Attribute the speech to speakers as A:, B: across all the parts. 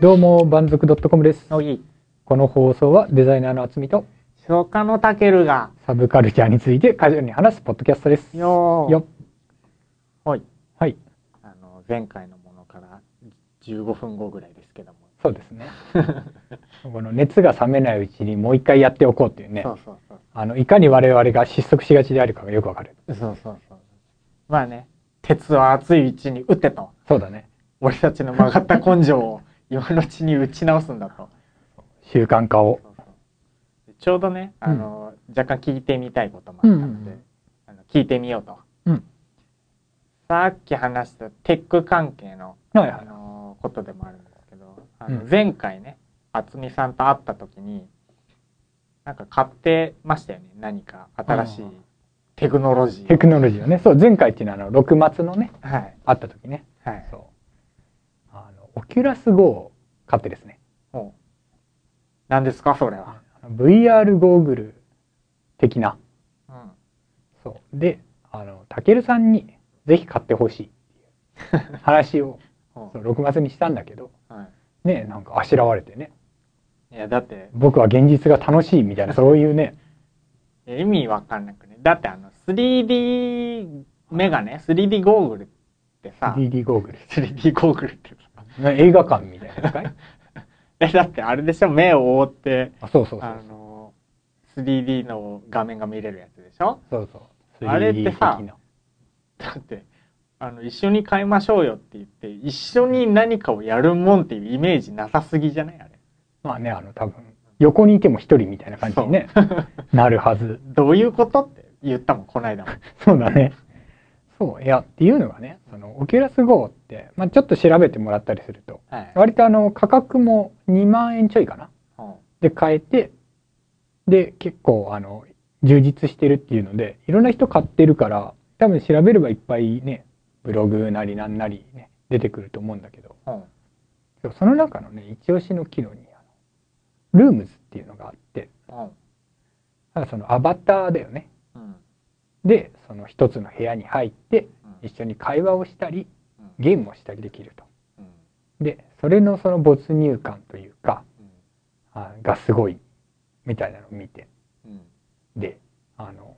A: どうも、万族 .com です。この放送はデザイナーのあつみと
B: 初夏のたけるが、
A: サブカルチャーについてカジュアルに話すポッドキャストです。
B: よー
A: よっ
B: はい。
A: はい、
B: あの、前回のものから15分後ぐらいですけども。
A: そうですね。この熱が冷めないうちにもう一回やっておこうっていうね
B: そ、うそうそう。
A: あのいかに我々が失速しがちであるかがよくわかる。
B: そうそうそう。まあね、鉄は熱いうちに打てと。
A: そうだね。
B: 俺たちの曲がった根性を今のうちに打ち直すんだと。
A: 習慣化を。
B: ちょうどね、あの、若干聞いてみたいこともあったので、
A: うんうんうん
B: あの聞いてみようと。
A: うん
B: さっき話したテック関係のあのことでもあるんですけど、あの
A: うん
B: 前回ね、渥美さんと会った時に、なんか買ってましたよね。何か新しい
A: うん
B: テクノロジーを。
A: テクノロジーをね、そう、前回っていうのはあの6末のね、
B: はい。
A: 会った時ね、
B: はい。
A: そう。オキュラス GO を買ってですね、
B: ほう何ですか、それは
A: ？VR ゴーグル的な、
B: うん。
A: そう。で、あの、たけるさんにぜひ買ってほしいっていう 話を、
B: ほ
A: そう6月にしたんだけど、
B: うは
A: ね、なんかあしらわれてね、
B: い。いや、だって、
A: 僕は現実が楽しいみたいな、そういうね、
B: 意味わかんなくね。だってあの、3D メガネ ?3D ゴーグルってさ、
A: 3D ゴーグル。
B: 3D ゴーグルってさ、
A: 映画館みたいな使い？
B: え、だってあれでしょ？目を覆って、
A: あ、そうそうそう
B: あ。の、3D の画面が見れるやつでしょ？
A: そうそう。
B: あれってさ
A: 3D 的な
B: だって、あの、一緒に買いましょうよって言って、一緒に何かをやるもんっていうイメージなさすぎじゃない？あれ。
A: まあね、あの、多分、横にいても一人みたいな感じにね、なるはず。
B: どういうこと？って言ったもん、こないだも。
A: そうだね。そう、いや、っていうのがね、その、オキュラス GO って、まあちょっと調べてもらったりすると、
B: はい。
A: 割とあの、価格も2万円ちょいかな
B: うん
A: で買えて、で、結構あの、充実してるっていうので、いろんな人買ってるから、多分調べればいっぱいね、ブログなりなんなりね、出てくると思うんだけど、
B: うん
A: その中のね、一押しの機能に、ルームズっていうのがあって、
B: うん
A: そのアバターだよね。
B: うん
A: で、その一つの部屋に入って、
B: うん
A: 一緒に会話をしたり、
B: うん
A: ゲームをしたりできると。
B: うん
A: で、それのその没入感というか、
B: うん
A: あがすごい、みたいなのを見て、
B: うん
A: で、あの、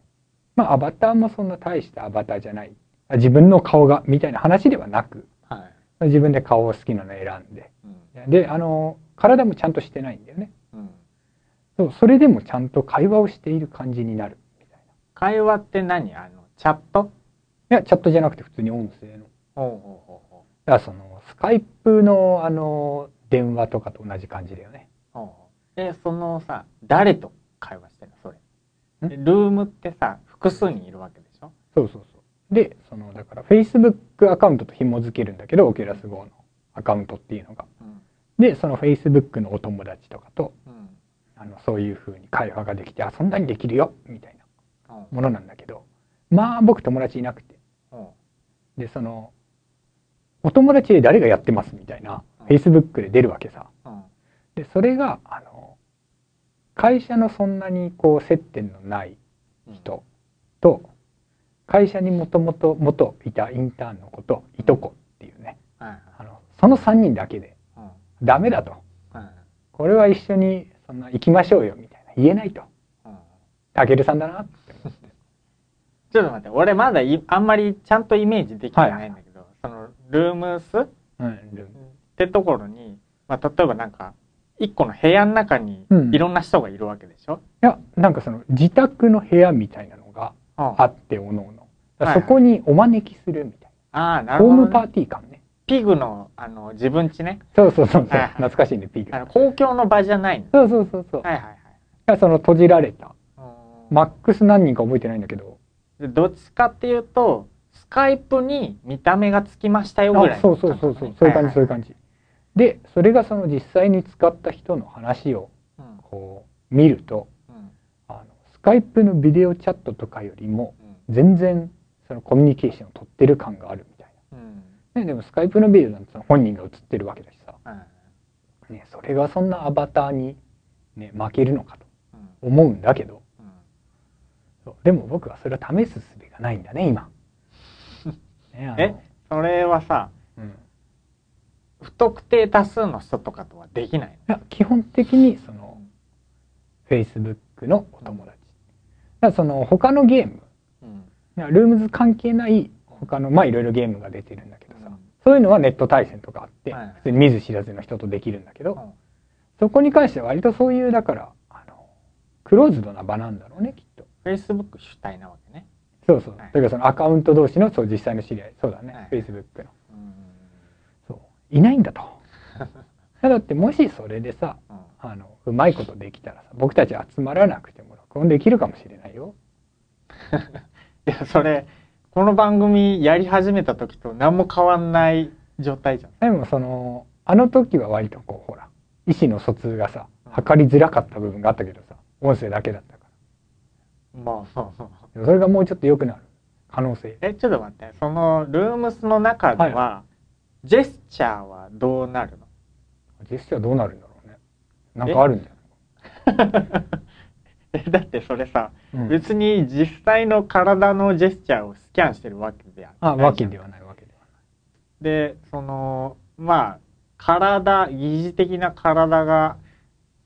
A: まあ、アバターもそんな大したアバターじゃない。あ自分の顔が、みたいな話ではなく、
B: はい。
A: 自分で顔を好きなの選んで。
B: うん
A: で、あの、体もちゃんとしてないんだよね。
B: うん
A: そう、それでもちゃんと会話をしている感じになる。
B: 会話って何？あの、チャット？
A: や、チャットじゃなくて普通に音声の。
B: ほうほうほうほ
A: だからその、スカイプの、あの、電話とかと同じ感じだよね。
B: うほうほうえ、そのさ、誰と会話してんの？それ。ルームってさ、複数人いるわけでしょ？
A: そうそうそう。で、その、だから Facebook アカウントと紐付けるんだけど、オキュラス GO のアカウントっていうのが。
B: うん。
A: で、その Facebook のお友達とかと、
B: うん。
A: あの、そういう風に会話ができて、あ、そんなにできるよみたいな
B: うん
A: ものなんだけど、まあ僕友達いなくて。
B: うん
A: で、その、お友達で誰がやってますみたいな、
B: うん
A: Facebook で出るわけさ。
B: うん
A: で、それが、あの、会社のそんなにこう接点のない人と、会社にもともと元いたインターンの子といとこっていうね、あの、その3人だけで
B: うん
A: ダメだと。
B: はい
A: これは一緒にそんな行きましょうよみたいな言えないと。
B: うん
A: たけるさんだなって。
B: ちょっと待って、俺まだいあんまりちゃんとイメージできてないんだけど、そのルームス？っ
A: うん、ルーム
B: てところに、まあ、例えばなんか、一個の部屋の中に
A: うん
B: いろんな人がいるわけでしょ、
A: いや、なんかその自宅の部屋みたいなのが
B: あ
A: あって、おのおの。そこにお招きするみたい
B: あー、な
A: な。
B: るほど、
A: ホームパー
B: ね。
A: ティー感ね。
B: ピグのあの自分家ね。
A: そうそうそうそう。
B: はいはい
A: 懐かしいね、ピーク
B: あ。の公共の場じゃないの。
A: そうそうそうそう。
B: はいはいはい。
A: その閉じられた。
B: うん
A: マックス何人か覚えてないんだけど。
B: でどっちかっていうと、スカイプに見た目がつきましたよぐらいの
A: あそうそうそうそう。そういう感じ、そういう感じ。で、それがその実際に使った人の話をこう見ると、
B: うん。
A: あのスカイプのビデオチャットとかよりも
B: うん。
A: 全然そのコミュニケーションを取ってる感があるみたい
B: うん。
A: な。ね、でもスカイプのビデオなんてその本人が映ってるわけだしさ、
B: はい。
A: ね、それがそんなアバターに、ね、負けるのかと
B: うん。
A: 思うんだけど、でも僕はそれは試す術がないんだね、今。ね、
B: え？それはさ、
A: うん。
B: 不特定多数の人とかとはできない
A: いや基本的にその Facebook のお友達。だからその他のゲーム、
B: うん。
A: ルームズ関係ない他のまあいろいろゲームが出てるんだけどさ、
B: うん。
A: そういうのはネット対戦とかあって、
B: はい。
A: 普通に見ず知らずの人とできるんだけど、
B: うん。
A: そこに関しては割とそういうだからあのクローズドな場なんだろうねきっと。
B: Facebook 主体なわけね。
A: そうそう。
B: はい
A: だからそのアカウント同士のそう実際の知り合い、そうだね、
B: はい
A: Facebook の。
B: うん
A: そういないんだと。だってもしそれでさ
B: うん
A: あのうまいことできたらさ僕たち集まらなくても録音できるかもしれないよ。
B: いやそれこの番組やり始めた時と何も変わんない状態じゃん。
A: でもそのあの時は割とこうほら意思の疎通がさ
B: うん
A: 図りづらかった部分があったけどさ音声だけだったか
B: まあ。まあまあ。
A: らそれがもうちょっと良くなる。可能性。
B: えちょっと待って。そのルームスの中では、ジェスチャーはどうなるの？
A: ジェスチャーどうなるんだろうね。なんかあるんじ
B: えだってそれさ、
A: ゃない、うん。
B: 別に実際の体のジェスチャーをスキャンしてるわけでは
A: あ
B: ないじゃん
A: わけではないわけでは
B: でそのまあ体疑似的な体が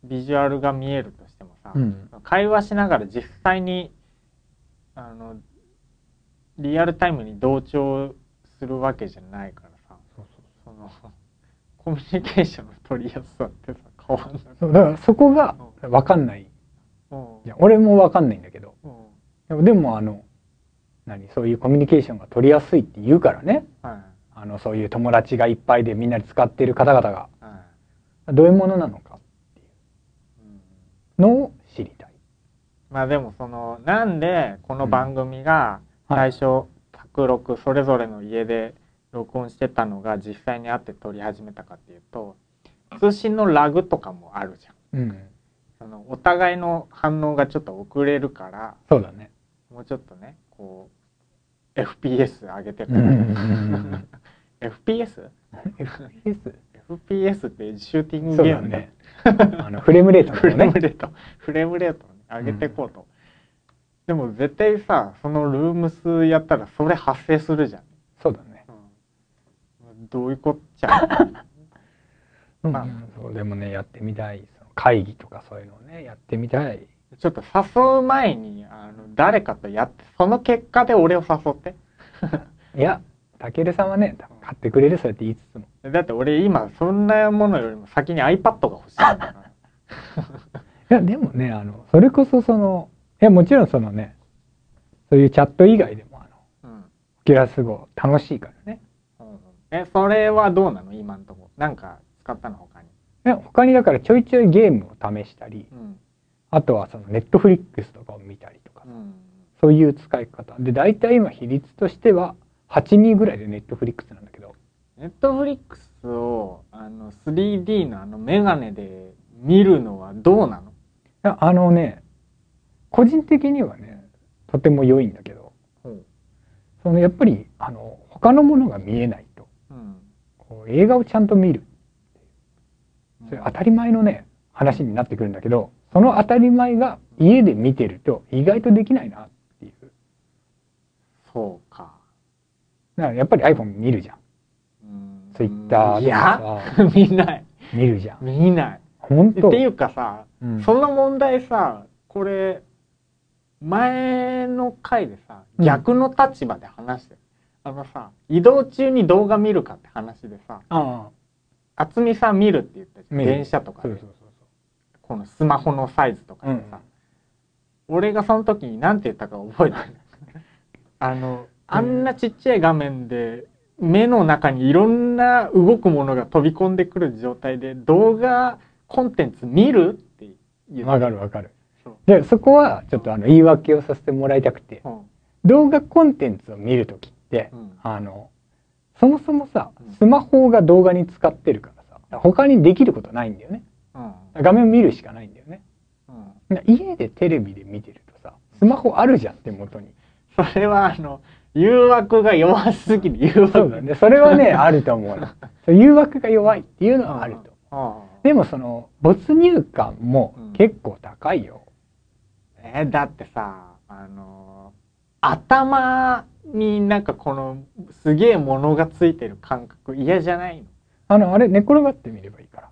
B: ビジュアルが見えると
A: うん、
B: 会話しながら実際にあのリアルタイムに同調するわけじゃないからさ。
A: そうそう
B: そのコミュニケーションの取りやすさってさ変わんない
A: だからそこが分かんない。
B: うん。
A: いや俺も分かんないんだけど。
B: うん。
A: でもでもあの何そういうコミュニケーションが取りやすいって言うからね。
B: はい。
A: あのそういう友達がいっぱいでみんなで使ってる方々が。
B: はい。
A: どういうものなのか
B: うん。
A: のを知りたい。
B: まあでもそのなんでこの番組が最初卓録それぞれの家で録音してたのが実際に会って撮り始めたかっていうと通信のラグとかもあるじゃん。
A: うん、
B: そのお互いの反応がちょっと遅れるから
A: そうだね。
B: もうちょっとねこう FPS 上げてこ
A: うんうんうん
B: FPS?FPS
A: FPS
B: ってシューティングゲーム
A: だね。あのフレームレート
B: フレ。ームレート、フレームレート上げていこうと、でも絶対さそのルーム数やったらそれ発生するじゃん、
A: そうだね。
B: うん、どういうこっちゃ
A: う。ん
B: まあ
A: そうでもねやってみたい。その会議とかそういうのをねやってみたい。
B: ちょっと誘う前にあの誰かとやってその結果で俺を誘って。
A: いや、たけるさんはね多分買ってくれるそうやって言いつつも。
B: だって俺今そんなものよりも先に iPad が欲しいんだから
A: いやでもねあのそれこそそのいやもちろんそのねそういうチャット以外でもあの
B: うん。
A: オキュラス号楽しいからね。
B: うんうん。えそれはどうなの？今んとこ。なんか使ったの他に、
A: いや他にだからちょいちょいゲームを試したり
B: うん。
A: あとはそのネットフリックスとかを見たりとか
B: うん、
A: そういう使い方。で大体今比率としては8人ぐらいでネットフリックスなんだけど。
B: ネットフリックスをあの 3D のあのメガネで見るのはどうなの？
A: いやあのね個人的にはねとても良いんだけどそのやっぱりあの他のものが見えないと。
B: うん。
A: こう映画をちゃんと見る。それ当たり前のね話になってくるんだけどその当たり前が家で見てると意外とできないなっていう。
B: そうか、
A: だからやっぱり iPhone 見るじゃん。
B: うん、
A: Twitter と
B: いや 見ない。
A: 見るじゃん。
B: 見ない。
A: 本当。
B: っていうかさ、
A: うん。
B: その問題さこれ前の回でさ
A: うん。
B: 逆の立場で話してる、あのさ移動中に動画見るかって話でさ渥美さん見るって言ったじゃん。電車とかで。
A: そうそうそう
B: このスマホのサイズとかでさ。
A: ん、、
B: 俺がその時に何て言ったか覚えてる？あのあんなちっちゃい画面で目の中にいろんな動くものが飛び込んでくる状態で動画コンテンツ見るって言って
A: わかるわかる。でそこはちょっとあの言い訳をさせてもらいたくて。
B: うん。
A: 動画コンテンツを見るときって
B: うん。
A: あのそもそもさ
B: うん。
A: スマホが動画に使ってるからさ他にできることないんだよね。
B: うん。
A: 画面見るしかないんだよね。
B: うん。
A: 家でテレビで見てるとさスマホあるじゃん手元に。
B: それはあの誘惑が弱すぎる誘惑。
A: そうだね。それはね あると思う誘惑が弱いっていうのはあるとでもその没入感も
B: うん。
A: 結構高いよ、
B: えーだってさあの頭になんかこのすげえものがついてる感覚嫌じゃないの？
A: あのあれ寝転がってみればいいから。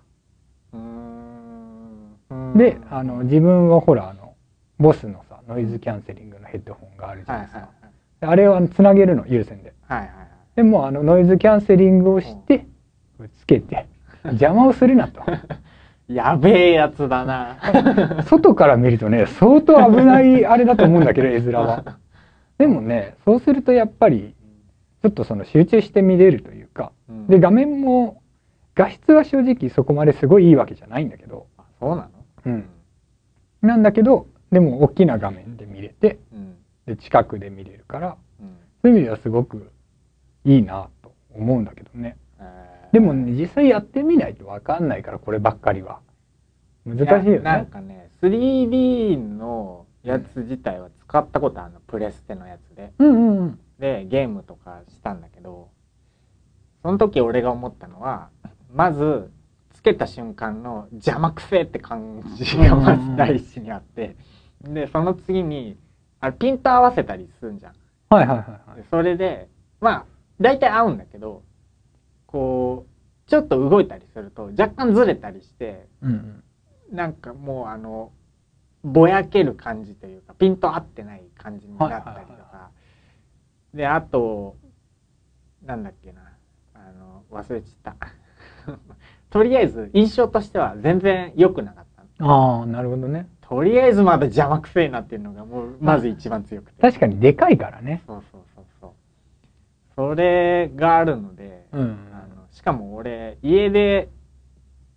B: うーん。
A: であの自分はほらあのボスのさノイズキャンセリングのヘッドホンがあるじゃ
B: はいはい
A: ない。ですか、あれをつなげるの有線で。
B: はいはいはい。
A: でもあのノイズキャンセリングをしてつけて邪魔をするなと。
B: やべえやつだな。
A: 外から見るとね相当危ないあれだと思うんだけど絵面は。でもねそうするとやっぱりちょっとその集中して見れるというか
B: うん。
A: で画面も画質は正直そこまですごいいいわけじゃないんだけど。
B: あそうなの？
A: うん。なんだけどでも大きな画面で見れて
B: うん
A: で近くで見れるから
B: うん。
A: そういう意味ではすごくいいなと思うんだけどね。
B: えー。
A: でもね実際やってみないと分かんないからこればっかりは。難しいよ
B: やなん
A: ね
B: かね 3D のやつ自体は使ったことあるの。プレステのやつで。
A: うんうんうん。
B: でゲームとかしたんだけどその時俺が思ったのはまずつけた瞬間の邪魔くせえって感じがまず第一にあって。でその次にあれピント合わせたりするんじゃん。
A: はいはいはいはい。
B: でそれでまあ大体合うんだけどこうちょっと動いたりすると若干ずれたりして
A: うんうん。
B: なんかもうあのぼやける感じというかピント合ってない感じになったりと
A: はいはいはい。
B: かであとなんだっけな。あの忘れちゃった。とりあえず印象としては全然良くなかった。の
A: ああなるほどね
B: とりあえずまだ邪魔くせえなっていうのがもうまず一番強くて。
A: 確かにでかいからね。
B: そうそうそうそう。それがあるので、
A: うん。うん
B: あのしかも俺家で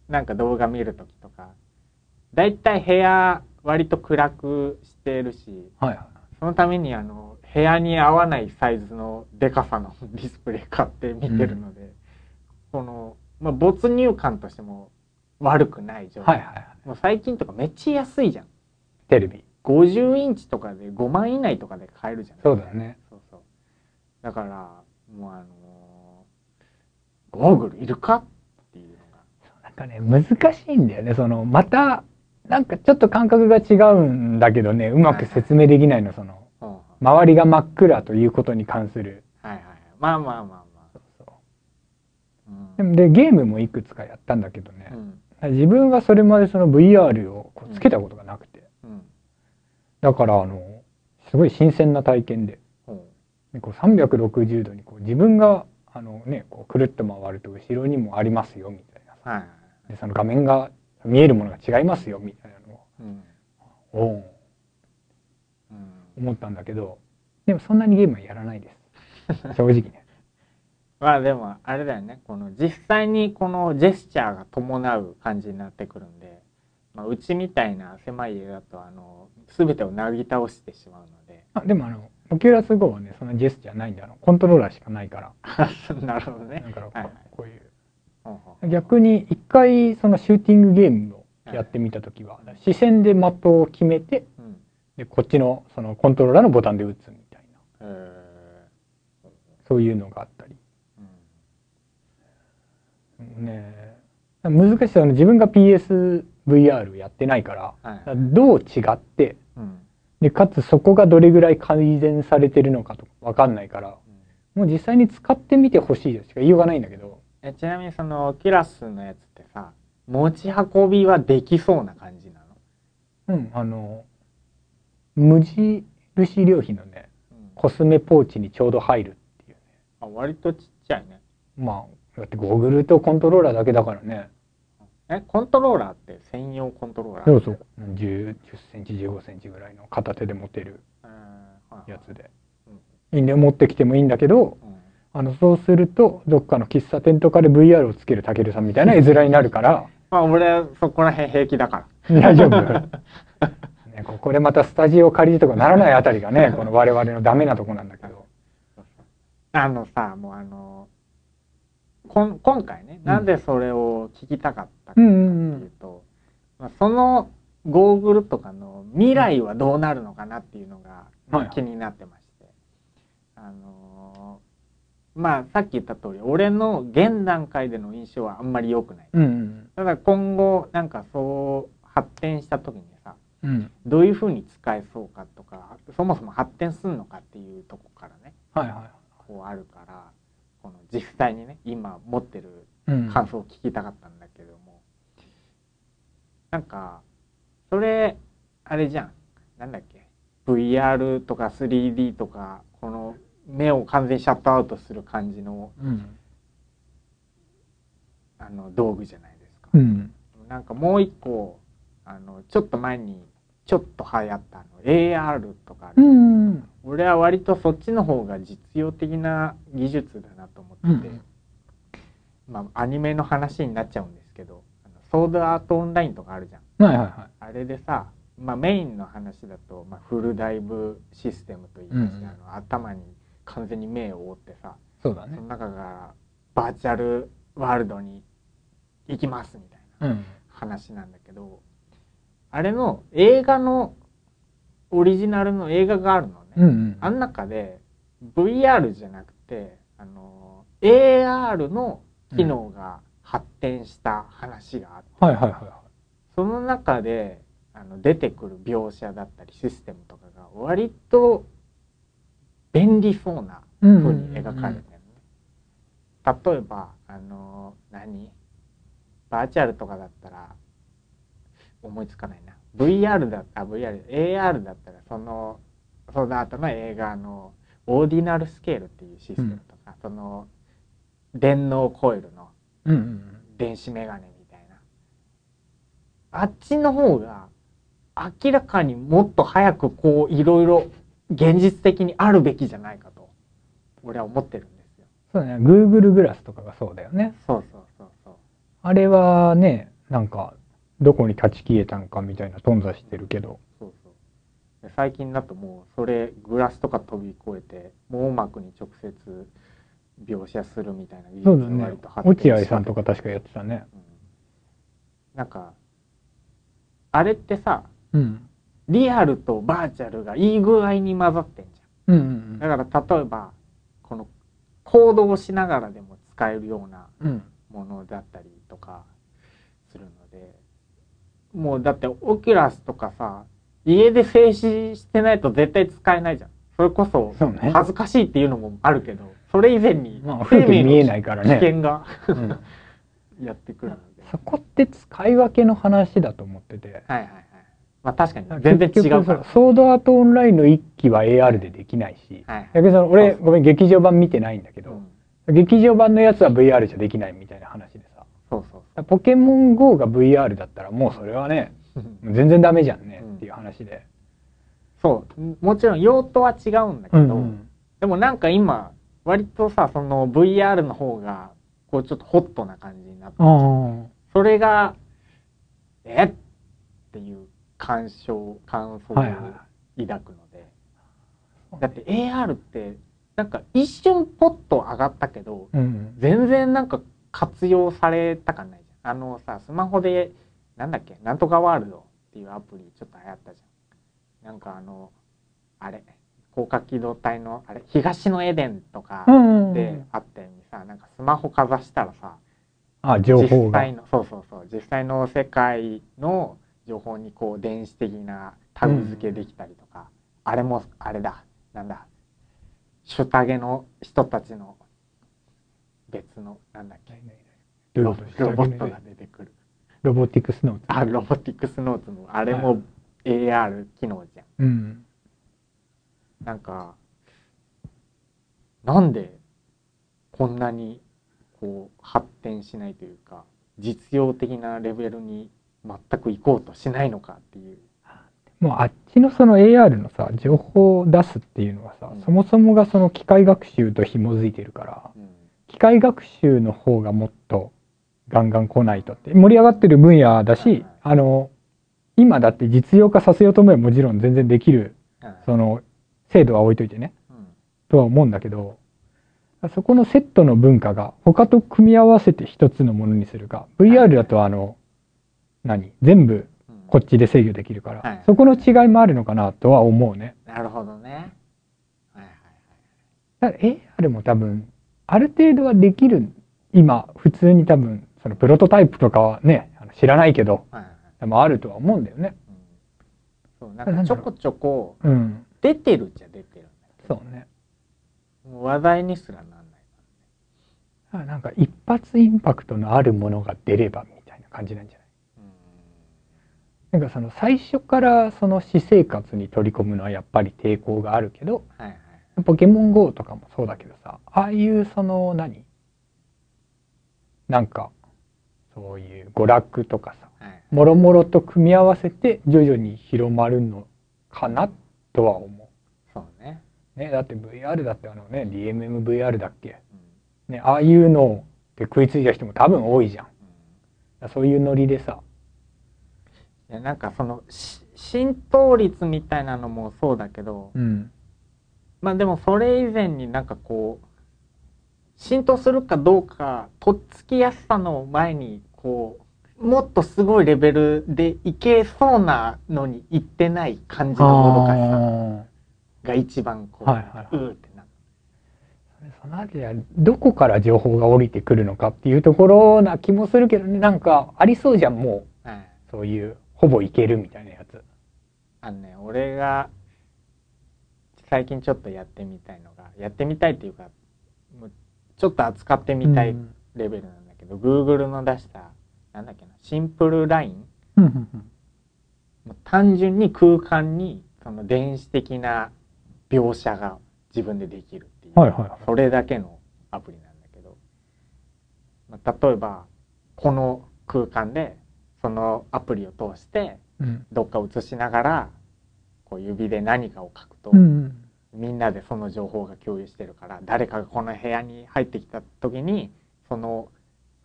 B: なんか動画見る時とかだいたい部屋割と暗くしてるし
A: はいはい。
B: そのためにあの部屋に合わないサイズのでかさのディスプレイ買って見てるので、この、まあ、没入感としても悪くない状態、
A: はいはいはい
B: もう最近とかめっちゃ安いじゃん。
A: テレビ。
B: 50インチとかで5万以内とかで買えるじゃん。
A: そうだね。
B: そうそう。だからもうあのゴーグルいるかっていうの
A: なんかね難しいんだよね。そのまたなんかちょっと感覚が違うんだけどね。うまく説明できないのその
B: が、うん
A: 周りが真っ暗ということに関する。
B: はいはいまあまあまあまあ、うん。
A: でもでゲームもいくつかやったんだけどね。
B: う、ん
A: 自分はそれまでその VR をこうつけたことがなくて、
B: うん。
A: だからあのすごい新鮮な体験で。
B: うん。
A: でこう360度にこう自分があの、ね、こうくるっと回ると後ろにもありますよみたいな。さ
B: はいはい。
A: でその画面が見えるものが違いますよみたいなの
B: うん。
A: を
B: うん。
A: 思ったんだけど。でもそんなにゲームはやらないです。正直ね
B: まあでもあれだよね。この実際にこのジェスチャーが伴う感じになってくるんで、まあ、うちみたいな狭い家だとあの全てをなぎ倒してしまうので。
A: あでもあのオキュラス GO はねそんなジェスチャーないんであのコントローラーしかないから。
B: なるほどね。
A: だからこう,、
B: はいはい。
A: こういう。逆に一回そのシューティングゲームをやってみた時は視線でマップを決めて
B: うん。
A: でこっちのそのコントローラーのボタンで打つみたいな。
B: え
A: そういうのがあったりね難しさは自分が PSVR やってないから
B: はい
A: どう違って
B: うん。
A: でかつそこがどれぐらい改善されてるのかとか分かんないから
B: うん。
A: もう実際に使ってみてほしいとしか言いようがないんだけど。
B: えちなみにそのキュラスのやつってさ持ち運びはできそうな感じなの、
A: うんあの無印良品のね
B: うん。
A: コスメポーチにちょうど入るっていうね。
B: あ割とちっちゃいね。
A: まあだってゴーグルとコントローラーだけだからね。
B: えコントローラーって専用コントローラー
A: そうそう。1 0センチ1 5センチぐらいの片手で持てるやつで。
B: うん。
A: いいんで持ってきてもいいんだけど
B: うん。
A: あのそうするとどっかの喫茶店とかで VR をつけるたけるさんみたいな絵面になるから。
B: まあ俺はそこら辺平気だから。
A: 大丈夫。ねここでまたスタジオ借りるとかならないあたりがねこの我々のダメなとこなんだけど。
B: あのさもうあの今回ねなんでそれを聞きたかったかっていうと、まあ、そのゴーグルとかの未来はどうなるのかなっていうのが気になってまして、あのーまあさっき言った通り俺の現段階での印象はあんまり良くない。
A: うんうん
B: ただ今後なんかそう発展した時にさ
A: うん。
B: どういうふうに使えそうかとかそもそも発展するのかっていうとこからね
A: はいは
B: こうあるからこの実際にね今持ってる
A: うん。
B: 感想を聞きたかったんだけども、なんかそれあれじゃん。なんだっけ。VR とか 3D とかこの目を完全にシャットアウトする感じの
A: うん。
B: あの道具じゃないですか。
A: うん。
B: なんかもう一個あのちょっと前にちょっと流行ったあの AR とかある、
A: うん
B: 俺は割とそっちの方が実用的な技術だなと思ってて、
A: うん。
B: まあアニメの話になっちゃうんですけど「あのソードアートオンライン」とかあるじゃん。
A: はいはいは
B: あれでさ、まあ、メインの話だと、まあ、フルダイブシステムといいまして、
A: うん
B: あの頭に完全に目を覆ってさ
A: いそうだね。
B: その中からバーチャルワールドに行きますみたいな
A: うん。
B: 話なんだけどあれの映画のオリジナルの映画があるのね、
A: うんうん。
B: あん中で VR じゃなくてあの AR の機能が発展した話があって、
A: はいはいはいは
B: その中であの出てくる描写だったりシステムとかが割と便利そうな風に描かれてるね、例えばあの何？バーチャルとかだったら思いつかないな。VR だあ VRAR だったらそのその後の映画のオーディナルスケールっていうシステムとか、その電脳コイルの
A: うんうん
B: 電子メガネみたいな。あっちの方が明らかにもっと早くこういろいろ現実的にあるべきじゃないかと俺は思ってるんですよ。
A: そうだね。Google グラスとかがそうだよね。
B: そうそうそうそう。
A: あれはねなんかどこに断ち切れたのかみたいな頓挫してるけど
B: 最近だともうそれグラスとか飛び越えて網膜に直接描写するみたいな技術が割と発展
A: 落合さんとか確かやってたね。
B: うん。なんかあれってさ
A: うん。
B: リアルとバーチャルがいい具合に混ざってんじ
A: うんうん
B: ゃん。だから例えばこの行動しながらでも使えるような
A: うん。
B: ものだったりとかするのでもうだってオキュラスとかさ家で静止してないと絶対使えないじゃん。それこそ恥ずかしいっていうのもあるけどそれ以前に
A: まあ風景見えないからね。
B: 危険が
A: うん。
B: やってくるので、
A: そこって使い分けの話だと思ってて。
B: はいはいはい。まあ確かに。全然違うから。
A: そうソードアートオンラインの一期は AR でできないし。
B: はい。
A: だけどその俺ごめん劇場版見てないんだけど
B: うん。
A: 劇場版のやつは VR じゃできないみたいな話でさ。
B: そうそう
A: ポケモン GO が VR だったらもうそれはね全然ダメじゃんね。
B: うん
A: っていう話で。
B: そう。もちろん用途は違うんだけど、
A: うんうん。
B: でもなんか今割とさその VR の方がこうちょっとホットな感じになって
A: あ
B: それがえ？っていう感傷感想を
A: はいは
B: 抱くので、だって AR ってなんか一瞬ポッと上がったけど
A: うん
B: 全然なんか活用されたかないじゃん。あのさスマホでなんだっけ？なんとかワールドっていうアプリちょっと流行ったじゃん。なんかあのあれ高架機動隊のあれ東のエデンとか
A: うん
B: であったようにさなんかスマホかざしたらさ
A: あ情報が。
B: 実際のそうそうそう実際の世界の情報にこう電子的なタグ付けできたりとか、あれもあれだなんだシュタゲの人たちの別のなんだっけロボットが出てくる
A: ロボティクスノーツ。
B: あロボティクスノーツのあれも AR 機能じゃん。
A: うん。
B: なんかなんでこんなにこう発展しないというか実用的なレベルに全く行こうとしないのかっていう。
A: もうあっちのその AR のさ情報を出すっていうのはさ、
B: うん。
A: そもそもがその機械学習と紐づいてるから
B: うん。
A: 機械学習の方がもっとガンガン来ないとって。盛り上がってる分野だし、あの今だって実用化させようと思えばもちろん全然できるその精度は置いといてね。
B: うん。
A: とは思うんだけどそこのセットの文化が他と組み合わせて一つのものにするか VR だとあの何？全部
B: うん。
A: こっちで制御できるから、
B: はい。
A: そこの違いもあるのかなとは思うね。
B: なるほどね。
A: だから AR も多分ある程度はできる。今普通に多分そのプロトタイプとかはね知らないけど
B: はいはいはい。
A: でもあるとは思うんだよね。
B: うん。そうなんかちょこちょこ
A: うん、
B: 出てるっちゃ出てるんだけど
A: そうね。
B: 話題にすらなんないか
A: あなんか一発インパクトのあるものが出ればみたいな感じなんじゃない？
B: うん。
A: なんかその最初からその私生活に取り込むのはやっぱり抵抗があるけど
B: はいはい
A: ポケモン GO とかもそうだけどさああいうその何？なんかそういう娯楽とかさ
B: はい
A: もろもろと組み合わせて徐々に広まるのかなとは思
B: そうね、
A: う。ね、だって VR だってあのね DMMVR だっけ、
B: うん
A: ね、ああいうので食いついた人も多分多いじゃん。
B: うん
A: そういうノリでさ。
B: いやなんかそのし浸透率みたいなのもそうだけど、
A: うん。
B: まあでもそれ以前になんかこう浸透するかどうかとっつきやすさの前にこうもっとすごいレベルでいけそうなのにいってない感じのもどかしさが一番こう、
A: はいはいはい。う
B: ーってなる
A: そのあたりはどこから情報が降りてくるのかっていうところな気もするけどね。なんかありそうじゃんもう
B: はい
A: そういうほぼいけるみたいなやつ。
B: あのね俺が最近ちょっとやってみたいのがやってみたいっていうかもうちょっと扱ってみたい
A: うん。
B: レベルなんだけど、Google の出したなんだっけなシンプルライン単純に空間にその電子的な描写が自分でできるっていう、
A: はいはいはい。
B: それだけのアプリなんだけど、まあ、例えばこの空間でそのアプリを通して
A: うん。
B: どっか映しながらこう指で何かを書くと、
A: うん。
B: みんなでその情報が共有してるから誰かがこの部屋に入ってきた時にその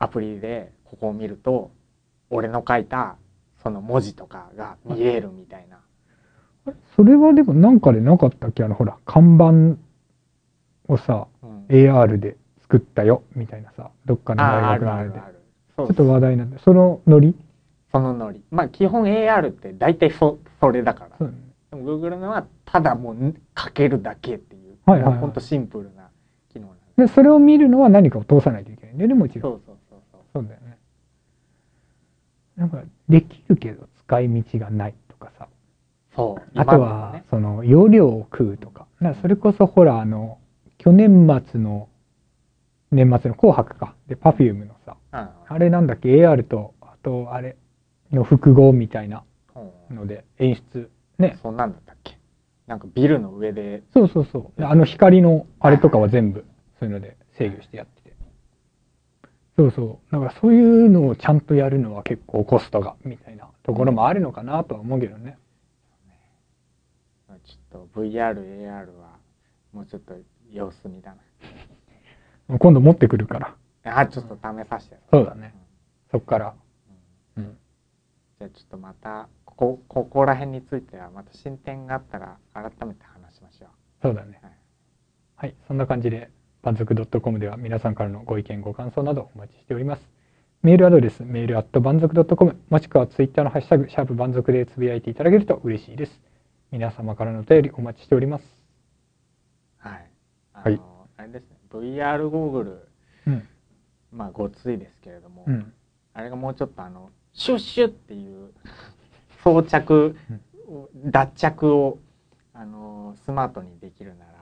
B: アプリでここを見ると俺の書いたその文字とかが見えるみたいな。
A: それはでもなんかでなかったっけ？あのほら看板をさ
B: うん
A: AR で作ったよみたいなさどっかの大学のあれでちょっと話題なんでそのノリ？
B: そのノリ。まあ基本 AR って大体そそれだから。
A: そうだね
B: でも Google のはただもう書けるだけっていう。
A: はいはいはい
B: ほんとシンプルな機能なんで。
A: でそれを見るのは何かを通さないといけないんだよねもちろん
B: そうそう。
A: なんかできるけど使い道がないとかさ。
B: そう。
A: あとは
B: ね。
A: その容量を食うとか。だからそれこそほらあの去年末の年末の「紅白」か。で Perfume のさ。
B: うん。
A: あれなんだっけ？AR とあとあれの複合みたいな
B: う。ん
A: ので演出。ね。
B: そんなんだったっけ？なんかビルの上で。
A: そうそうそう。であの光のあれとかは全部そういうので制御してやっててそうそう。だからそういうのをちゃんとやるのは結構コストがみたいなところもあるのかなとは思うけどね。
B: ちょっと VR、AR はもうちょっと様子見だ
A: 今度持ってくるから。
B: な。あ、ちょっと試させて。
A: そうだね。そっから。
B: うん。
A: うん。
B: じゃあちょっとまた、ここ、ここら辺についてはまた進展があったら改めて話しましょう。
A: そうだね。
B: はい。
A: はいそんな感じで万族 .com では皆さんからのご意見ご感想などお待ちしております。メールアドレスメールアット万族 .com もしくはツイッターのハッシュタグシャープ万族でつぶやいていただけると嬉しいです。皆様からのお便りお待ちしております。
B: はい。あの、
A: はい。
B: あれですね、VR ゴーグル、
A: うん。
B: まあごついですけれども、
A: うん。
B: あれがもうちょっとあの、シュッシュっていう装着、脱着を、あの、スマートにできるなら、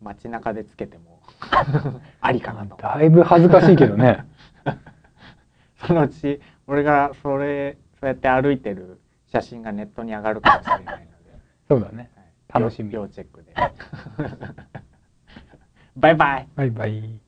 B: 街中でつけても ありかなと。
A: だいぶ恥ずかしいけどね
B: そのうち、俺がそれ、そうやって歩いてる写真がネットに上がるかもしれないので、
A: そうだね
B: はい
A: 楽しみ
B: 要要チェックで。バイバイ。
A: バイバイ